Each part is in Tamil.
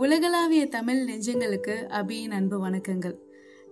உலகளாவிய தமிழ் நெஞ்சங்களுக்கு அபியின் அன்பு வணக்கங்கள்.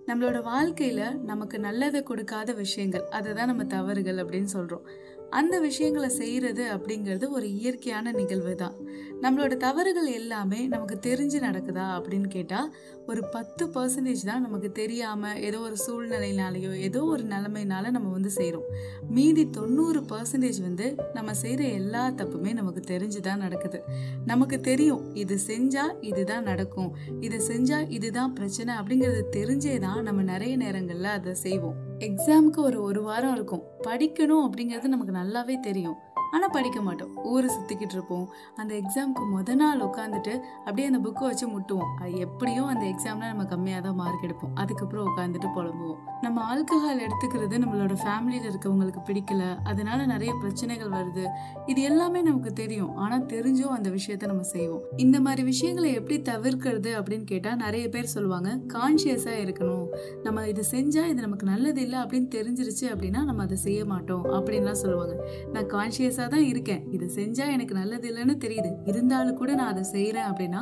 நம்மளோட வாழ்க்கையில நமக்கு நல்லதை கொடுக்காத விஷயங்கள் அதை தான் நம்ம தவறுகள் அப்படின்னு சொல்றோம். அந்த விஷயங்களை செய்கிறது அப்படிங்கிறது ஒரு இயற்கையான நிகழ்வு தான் நம்மளோட தவறுகள் எல்லாமே நமக்கு தெரிஞ்சு நடக்குதா அப்படின்னு கேட்டால் ஒரு பத்து பர்சன்டேஜ் தான் நமக்கு தெரியாமல் ஏதோ ஒரு சூழ்நிலையினாலேயோ ஏதோ ஒரு நிலைமைனால நம்ம வந்து செய்கிறோம் மீதி தொண்ணூறு பர்சன்டேஜ் வந்து நம்ம செய்கிற எல்லா தப்புமே நமக்கு தெரிஞ்சு தான் நடக்குது. நமக்கு தெரியும் இது செஞ்சால் இதுதான் நடக்கும். இது செஞ்சால் இதுதான் பிரச்சனை அப்படிங்கிறது தெரிஞ்சே தான் நம்ம நிறைய நேரங்களில் அதை செய்வோம். எக்ஸாமுக்கு ஒரு ஒரு வாரம் இருக்கும். படிக்கணும் அப்படிங்கிறது நமக்கு நல்லாவே தெரியும். ஆனால் படிக்க மாட்டோம். ஊரை சுற்றிக்கிட்டு இருப்போம். அந்த எக்ஸாமுக்கு முத நாள் உட்காந்துட்டு அப்படியே அந்த புக்கை வச்சு முட்டுவோம். அது எப்படியும் அந்த எக்ஸாமில் நம்ம கம்மியாக தான் மார்க் எடுப்போம். அதுக்கப்புறம் உட்காந்துட்டு புலம்புவோம். நம்ம ஆல்கஹால் எடுத்துக்கிறது நம்மளோட ஃபேமிலியில் இருக்கவங்களுக்கு பிடிக்கல. அதனால நிறைய பிரச்சனைகள் வருது. இது எல்லாமே நமக்கு தெரியும். ஆனால் தெரிஞ்சும் அந்த விஷயத்த நம்ம செய்வோம். இந்த மாதிரி விஷயங்களை எப்படி தவிர்க்கிறது அப்படின்னு கேட்டால் நிறைய பேர் சொல்லுவாங்க கான்ஷியஸாக இருக்கணும். நம்ம இது செஞ்சால் இது நமக்கு நல்லது இல்லை அப்படின்னு தெரிஞ்சிருச்சு அப்படின்னா நம்ம அதை செய்ய மாட்டோம். அப்படின்லாம் சொல்லுவாங்க. நான் கான்ஷியஸாக தான் இருக்கேன். இதை செஞ்சால் எனக்கு நல்லது இல்லைன்னு தெரியுது. இருந்தாலும் கூட நான் அதை செய்கிறேன் அப்படின்னா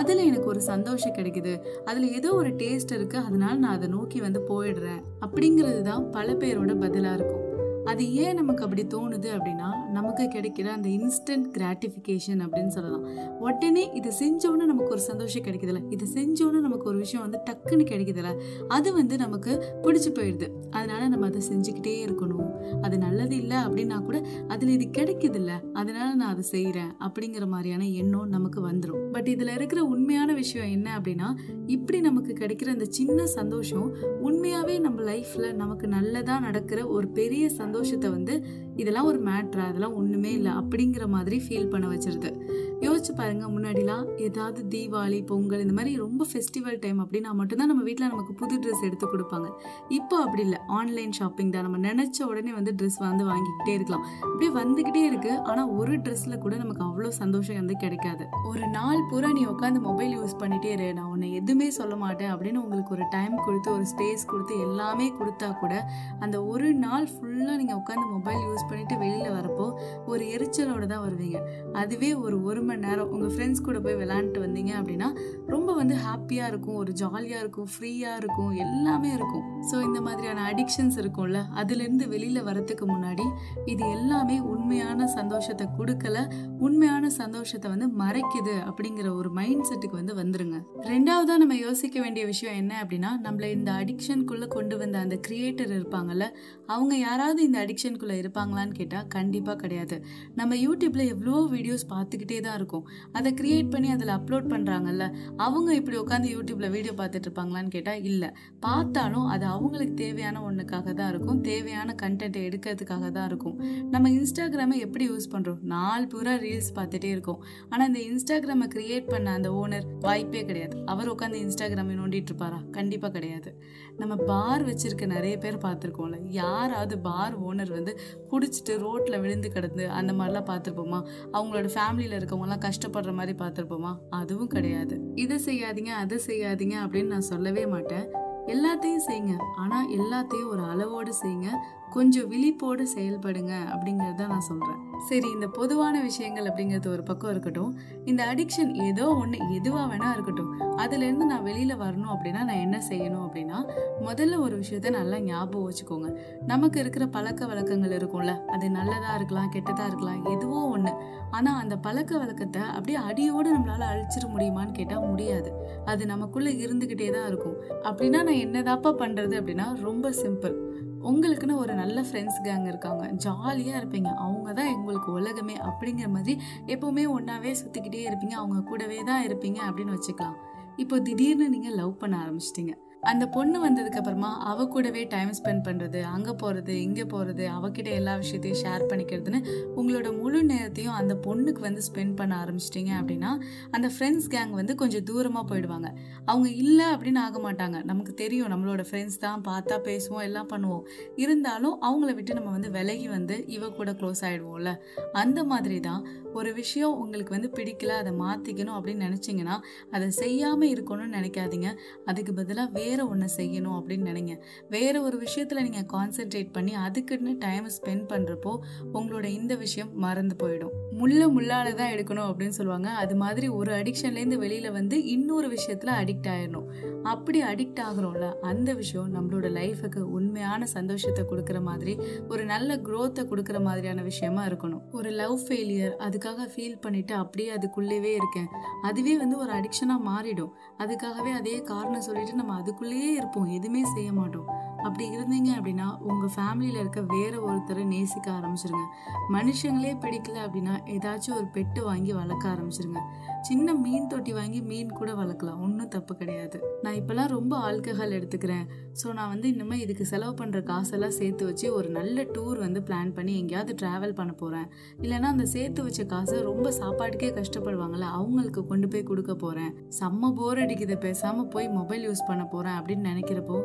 அதில் எனக்கு ஒரு சந்தோஷம் கிடைக்குது. அதில் ஏதோ ஒரு டேஸ்ட் இருக்குது அதனால நான் அதை நோக்கி வந்து போயிடுறேன். அப்படிங்கிறது தான் பல பேரோட பதிலாக இருக்கும். அது ஏன் நமக்கு அப்படி தோணுது அப்படின்னா நமக்கு கிடைக்கிற அந்த இன்ஸ்டன்ட் கிராட்டிஃபிகேஷன் அப்படின்னு சொல்லலாம். உடனே இது செஞ்சோன்னு நமக்கு ஒரு சந்தோஷம் கிடைக்குதுல்ல. இது செஞ்சோன்னு நமக்கு ஒரு விஷயம் வந்து டக்குன்னு கிடைக்குதுல்ல. அது வந்து நமக்கு பிடிச்சி போயிடுது. அதனால நம்ம அதை செஞ்சுக்கிட்டே இருக்கணும். அது நல்லது இல்லை அப்படின்னா கூட அதில் இது கிடைக்குதுல்ல. அதனால நான் அதை செய்கிறேன் அப்படிங்கிற மாதிரியான எண்ணம் நமக்கு வந்துடும் பட் இதில் இருக்கிற உண்மையான விஷயம் என்ன அப்படின்னா இப்படி நமக்கு கிடைக்கிற அந்த சின்ன சந்தோஷம் உண்மையாகவே நம்ம லைஃப்பில் நமக்கு நல்லதாக நடக்கிற ஒரு பெரிய சந்தோஷம் சந்தோஷத்தை வந்து இதெல்லாம் ஒரு மேட்ரா அதெல்லாம் ஒன்றுமே இல்லை அப்படிங்கிற மாதிரி ஃபீல் பண்ண வச்சிருது. யோசிச்சு பாருங்க முன்னாடிலாம் ஏதாவது தீபாவளி பொங்கல் இந்த மாதிரி ரொம்ப ஃபெஸ்டிவல் டைம் அப்படின்னா மட்டும்தான் நம்ம வீட்டில் நமக்கு புது ட்ரெஸ் எடுத்து கொடுப்பாங்க. இப்போ அப்படி இல்லை. ஆன்லைன் ஷாப்பிங் தான். நம்ம நினச்ச உடனே வந்து ட்ரெஸ் வந்து வாங்கிக்கிட்டே இருக்கலாம். அப்படியே வந்துக்கிட்டே இருக்கு. ஆனால் ஒரு ட்ரெஸ்ல கூட நமக்கு அவ்வளோ சந்தோஷம் வந்து கிடைக்காது. ஒரு நாள் பூரா நீ உட்காந்து மொபைல் யூஸ் பண்ணிட்டே இரு. நான் உன்னை எதுவுமே சொல்ல மாட்டேன் அப்படின்னு உங்களுக்கு ஒரு டைம் கொடுத்து ஒரு ஸ்பேஸ் கொடுத்து எல்லாமே கொடுத்தா கூட அந்த ஒரு நாள் ஃபுல்லாக நீங்கள் உட்காந்து மொபைல் யூஸ் பண்ணிட்டு வெளியில் வரப்போ ஒரு எரிச்சலோட தான் வருவீங்க. அதுவே ஒரு ஒரு மணி நேரம் உங்கள் ஃப்ரெண்ட்ஸ் கூட போய் விளாண்டுட்டு வந்தீங்க அப்படின்னா ரொம்ப வந்து ஹாப்பியாக இருக்கும் ஒரு ஜாலியாக இருக்கும் ஃப்ரீயாக இருக்கும் எல்லாமே இருக்கும். ஸோ இந்த மாதிரியான அடிக்ஷன்ஸ் இருக்கும்ல அதுலேருந்து வெளியில் வரத்துக்கு முன்னாடி இது எல்லாமே உண்மையான சந்தோஷத்தை கொடுக்கல உண்மையான சந்தோஷத்தை வந்து மறைக்குது அப்படிங்கிற ஒரு மைண்ட் செட்டுக்கு வந்து வந்துருங்க. ரெண்டாவதாக நம்ம யோசிக்க வேண்டிய விஷயம் என்ன அப்படின்னா நம்மளை இந்த அடிக்ஷனுக்குள்ளே கொண்டு வந்த அந்த கிரியேட்டர் இருப்பாங்கல்ல அவங்க யாராவது இந்த அடிக்ஷனுக்குள்ளே இருப்பாங்களான்னு கேட்டால் கண்டிப்பாக கிடையாது. நம்ம யூடியூப்பில் எவ்வளோ வீடியோஸ் பார்த்துக்கிட்டே தான் இருக்கும். அதை கிரியேட் பண்ணி அதில் அப்லோட் பண்ணுறாங்கல்ல அவங்க இப்படி உட்காந்து யூடியூப்ல வீடியோ பார்த்துட்டு இருப்பாங்களான்னு கேட்டால் இல்லை. பார்த்தாலும் அது அவங்களுக்கு தேவையான ஒன்றுக்காக தான் இருக்கும். தேவையான கண்டென்ட்டை எடுக்கிறதுக்காக தான் இருக்கும். நம்ம இன்ஸ்டாகிராமை எப்படி யூஸ் பண்ணுறோம் நாலு பூரா ரீல்ஸ் பார்த்துட்டே இருக்கோம். ஆனால் இந்த இன்ஸ்டாகிராமை கிரியேட் பண்ண அந்த ஓனர் வாய்ப்பே கிடையாது. அவர் உட்காந்து இன்ஸ்டாகிராமை நோண்டிட்டு இருப்பாரா கண்டிப்பாக கிடையாது. நம்ம பார் வச்சிருக்க நிறைய பேர் பார்த்துருக்கோம்ல. யாராவது பார் ஓனர் வந்து குடிச்சிட்டு ரோட்டில் விழுந்து கிடந்து அந்த மாதிரிலாம் பார்த்துருப்போமா? அவங்களோட ஃபேமிலியில் இருக்கவங்கலாம் கஷ்டப்படுற மாதிரி பார்த்துருப்போமா? அதுவும் கிடையாது. இதை செய்யாதீங்க அதை செய்யாதீங்க அப்படின்னு நான் சொல்லவே மாட்டேன். எல்லாத்தையும் செய்யுங்க. ஆனால் எல்லாத்தையும் ஒரு அளவோடு செய்யுங்க. கொஞ்சம் விழிப்போடு செயல்படுங்க அப்படிங்கிறத நான் சொல்கிறேன் சரி இந்த பொதுவான விஷயங்கள் அப்படிங்கிறது ஒரு பக்கம் இருக்கட்டும். இந்த அடிக்ஷன் ஏதோ ஒன்று எதுவாக வேணா இருக்கட்டும். அதுலேருந்து நான் வெளியில் வரணும் அப்படின்னா நான் என்ன செய்யணும் அப்படின்னா முதல்ல ஒரு விஷயத்த நல்லா ஞாபகம் வச்சுக்கோங்க. நமக்கு இருக்கிற பழக்க வழக்கங்கள் இருக்கும்ல. அது நல்லதாக இருக்கலாம் கெட்டதாக இருக்கலாம் எதுவோ ஒன்று ஆனால் அந்த பழக்க வழக்கத்தை அப்படியே அடியோடு நம்மளால் அழிச்சிட முடியுமான்னு கேட்டால் முடியாது. அது நமக்குள்ளே இருந்துக்கிட்டே தான் இருக்கும். அப்படின்னா நான் என்னதாப்பா பண்ணுறது அப்படின்னா ரொம்ப சிம்பிள் உங்களுக்குன்னு ஒரு நல்ல ஃப்ரெண்ட்ஸ் கேங் இருக்காங்க. ஜாலியாக இருப்பீங்க. அவங்க தான் எங்களுக்கு உலகமே அப்படிங்கிற மாதிரி எப்போவுமே ஒன்றாவே சுற்றிக்கிட்டே இருப்பீங்க. அவங்க கூடவே தான் இருப்பீங்க அப்படின்னு வச்சுக்கலாம். இப்போ திடீர்னு நீங்கள் லவ் பண்ண ஆரம்பிச்சிட்டிங்க. அந்த பொண்ணு வந்ததுக்கு அப்புறமா அவ கூடவே டைம் ஸ்பெண்ட் பண்ணுறது அங்கே போகிறது இங்கே போகிறது அவகிட்ட எல்லா விஷயத்தையும் ஷேர் பண்ணிக்கிறதுன்னு உங்களோட முழு நேரத்தையும் அந்த பொண்ணுக்கு வந்து ஸ்பெண்ட் பண்ண ஆரம்பிச்சிட்டிங்க அப்படின்னா அந்த ஃப்ரெண்ட்ஸ் கேங் வந்து கொஞ்சம் தூரமாக போயிடுவாங்க. அவங்க இல்லை அப்படின்னு ஆக மாட்டாங்க. நமக்கு தெரியும் நம்மளோட ஃப்ரெண்ட்ஸ் தான் பார்த்தா பேசுவோம் எல்லாம் பண்ணுவோம். இருந்தாலும் அவங்கள விட்டு நம்ம வந்து விலகி வந்து இவ கூட க்ளோஸ் ஆகிடுவோம்ல அந்த மாதிரி தான் ஒரு விஷயம் உங்களுக்கு வந்து பிடிக்கல அதை மாற்றிக்கணும் அப்படின்னு நினச்சிங்கன்னா அதை செய்யாமல் இருக்கணும்னு நினைக்காதீங்க. அதுக்கு பதிலாக வே வேறு ஒன்று செய்யணும் அப்படின்னு நினைங்க. வேறு ஒரு விஷயத்தில் நீங்கள் கான்சென்ட்ரேட் பண்ணி அதுக்குன்னு டைம் ஸ்பெண்ட் பண்ணுறப்போ உங்களோட இந்த விஷயம் மறந்து போயிடும். முள்ள முள்ளால தான் எடுக்கணும் அப்படின்னு சொல்லுவாங்க. அது மாதிரி ஒரு அடிக்ஷன்லேருந்து வெளியில் வந்து இன்னொரு விஷயத்தில் அடிக்ட் ஆயிடணும். அப்படி அடிக்ட் ஆகுறோம்ல அந்த விஷயம் நம்மளோட லைஃபுக்கு உண்மையான சந்தோஷத்தை கொடுக்குற மாதிரி ஒரு நல்ல க்ரோத்தை கொடுக்குற மாதிரியான விஷயமா இருக்கணும். ஒரு லவ் ஃபெயிலியர் அதுக்காக ஃபீல் பண்ணிட்டு அப்படியே அதுக்குள்ளேயே இருக்கேன். அதுவே வந்து ஒரு அடிக்ஷனாக மாறிடும். அதுக்காகவே அதே காரணம் சொல்லிட்டு நம்ம அதுக்குள்ளேயே இருப்போம். எதுவுமே செய்ய மாட்டோம். அப்படி இருந்தீங்க அப்படின்னா உங்கள் ஃபேமிலியில் இருக்க வேற ஒருத்தரை நேசிக்க ஆரம்பிச்சிருங்க. மனுஷங்களே பிடிக்கல அப்படின்னா ஏதாச்சும் ஒரு பெட்டு வாங்கி வளர்க்க ஆரம்பிச்சிருங்க. சின்ன மீன் தொட்டி வாங்கி மீன் கூட வளர்க்கலாம். ஒன்றும் தப்பு கிடையாது. நான் இப்போலாம் ரொம்ப ஆல்கஹால் எடுத்துக்கிறேன். ஸோ நான் வந்து இனிமேல் இதுக்கு செலவு பண்ணுற காசெல்லாம் சேர்த்து வச்சு ஒரு நல்ல டூர் வந்து பிளான் பண்ணி எங்கேயாவது ட்ராவல் பண்ண போகிறேன் இல்லைன்னா அந்த சேர்த்து வச்ச காசை ரொம்ப சாப்பாட்டுக்கே கஷ்டப்படுவாங்கள்ல அவங்களுக்கு கொண்டு போய் கொடுக்க போகிறேன் செம்ம போர் அடிக்குது. பேசாமல் போய் மொபைல் யூஸ் பண்ண போகிறேன் அப்படின்னு நினைக்கிறப்போ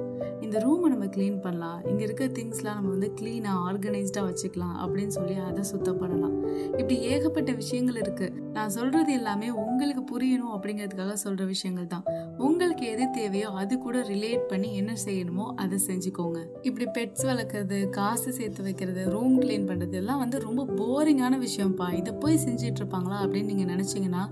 இந்த ரூமை நம்ம க்ளீன் பண்ணலாம். இங்கே இருக்க திங்ஸ்லாம் நம்ம வந்து க்ளீனாக ஆர்கனைஸ்டாக வச்சுக்கலாம் அப்படின்னு சொல்லி அதை சுத்தம் பண்ணலாம். இப்படி ஏகப்பட்ட விஷயங்கள் இருக்குது நான் சொல்கிறது எல்லாமே உங்களுக்கு புரியணும் அப்படிங்கிறதுக்காக சொல்கிற விஷயங்கள் தான். உங்களுக்கு எது தேவையோ அது கூட ரிலேட் பண்ணி என்ன செய்யணுமோ அதை செஞ்சுக்கோங்க. இப்படி பெட்ஸ் வளர்க்குறது காசு சேர்த்து வைக்கிறது ரூம் க்ளீன் பண்ணுறது எல்லாம் வந்து ரொம்ப போரிங்கான விஷயம்ப்பா. இதை போய் செஞ்சுட்டு இருப்பாங்களா அப்படின்னு நீங்கள் நினச்சிங்கன்னா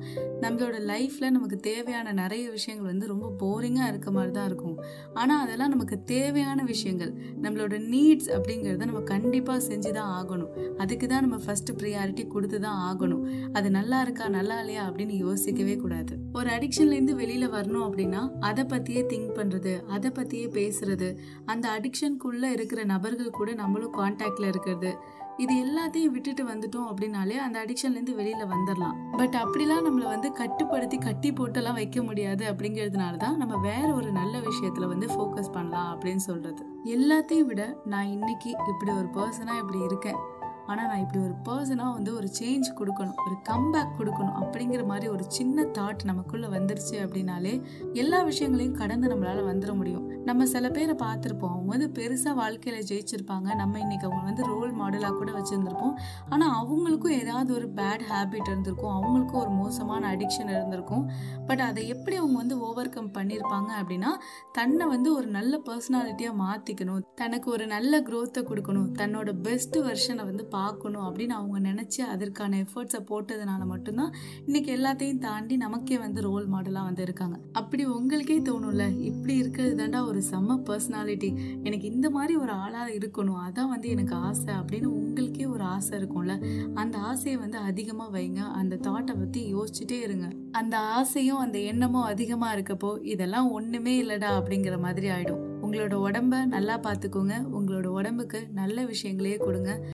நம்மளோட லைஃப்பில் நமக்கு தேவையான நிறைய விஷயங்கள் வந்து ரொம்ப போரிங்காக இருக்க மாதிரி தான் இருக்கும். ஆனால் அதெல்லாம் நமக்கு தேவையான விஷயங்கள் நம்மளோட நீட்ஸ் அப்படிங்கிறத நம்ம கண்டிப்பாக செஞ்சு தான் ஆகணும். அதுக்கு தான் நம்ம ஃபஸ்ட்டு ப்ரியாரிட்டி கொடுத்து தான் ஆகணும். அது நல்லா இருக்கா நல்லா இல்லையா அப்படின்னு யோசிக்கவே கூடாது. ஒரு அடிக்ஷன்லேருந்து வெளியில் வரணும் அப்படின்னா அதை பற்றியே திங்க் பண்ணுறது அதை பற்றியே பேசுறது அந்த அடிக்ஷனுக்குள்ளே இருக்கிற நபர்கள் கூட நம்மளும் கான்டாக்டில் இருக்கிறது இது எல்லாத்தையும் விட்டுட்டு வந்துட்டோம் அப்படின்னாலே அந்த அடிக்ஷன்லேருந்து வெளியில் வந்துடலாம் பட் அப்படிலாம் நம்மளை வந்து கட்டுப்படுத்தி கட்டி போட்டெல்லாம் வைக்க முடியாது அப்படிங்கிறதுனால தான் நம்ம வேற ஒரு நல்ல விஷயத்தில் வந்து ஃபோக்கஸ் பண்ணலாம் அப்படின்னு சொல்கிறது எல்லாத்தையும் விட நான் இன்னைக்கு இப்படி ஒரு பர்சனாக இப்படி இருக்கேன். ஆனால் நான் இப்படி ஒரு பர்சனாக வந்து ஒரு சேஞ்ச் கொடுக்கணும் ஒரு கம்பேக் கொடுக்கணும் அப்படிங்கிற மாதிரி ஒரு சின்ன தாட் நமக்குள்ளே வந்துருச்சு அப்படின்னாலே எல்லா விஷயங்களையும் கடந்து நம்மளால் வந்துட முடியும். நம்ம சில பேரை பார்த்துருப்போம். அவங்க வந்து பெருசாக வாழ்க்கையில் ஜெயிச்சிருப்பாங்க. நம்ம இன்னைக்கு அவங்க வந்து ரோல் மாடலாக கூட வச்சுருந்துருப்போம். ஆனால் அவங்களுக்கும் ஏதாவது ஒரு பேட் ஹேபிட் இருந்திருக்கும். அவங்களுக்கும் ஒரு மோசமான அடிக்ஷன் இருந்திருக்கும். பட் அதை எப்படி அவங்க வந்து ஓவர் கம் பண்ணியிருப்பாங்க அப்படின்னா தன்னை வந்து ஒரு நல்ல பர்சனாலிட்டியாக மாற்றிக்கணும் தனக்கு ஒரு நல்ல க்ரோத்தை கொடுக்கணும். தன்னோட பெஸ்ட் வெர்ஷனை வந்து பார்க்கணும் அப்படின்னு அவங்க நினச்சி அதற்கான எஃபர்ட்ஸை போட்டதுனால மட்டும்தான் இன்னைக்கு எல்லாத்தையும் தாண்டி நமக்கே வந்து ரோல் மாடலாக வந்து இருக்காங்க. அப்படி உங்களுக்கே தோணும்ல இப்படி இருக்கிறது தாண்டா ஒரு செம்ம பர்சனாலிட்டி எனக்கு இந்த மாதிரி ஒரு ஆளாக இருக்கணும் அதான் வந்து எனக்கு ஆசை அப்படின்னு உங்களுக்கே ஒரு ஆசை இருக்கும்ல. அந்த ஆசையை வந்து அதிகமாக வைங்க அந்த தாட்டை பற்றி யோசிச்சுட்டே இருங்க. அந்த ஆசையும் அந்த எண்ணமும் அதிகமாக இருக்கப்போ இதெல்லாம் ஒன்றுமே இல்லைடா அப்படிங்கிற மாதிரி ஆயிடும். உங்களோட உடம்ப நல்லா பார்த்துக்கோங்க. உங்களோட உடம்புக்கு நல்ல விஷயங்களையே கொடுங்க.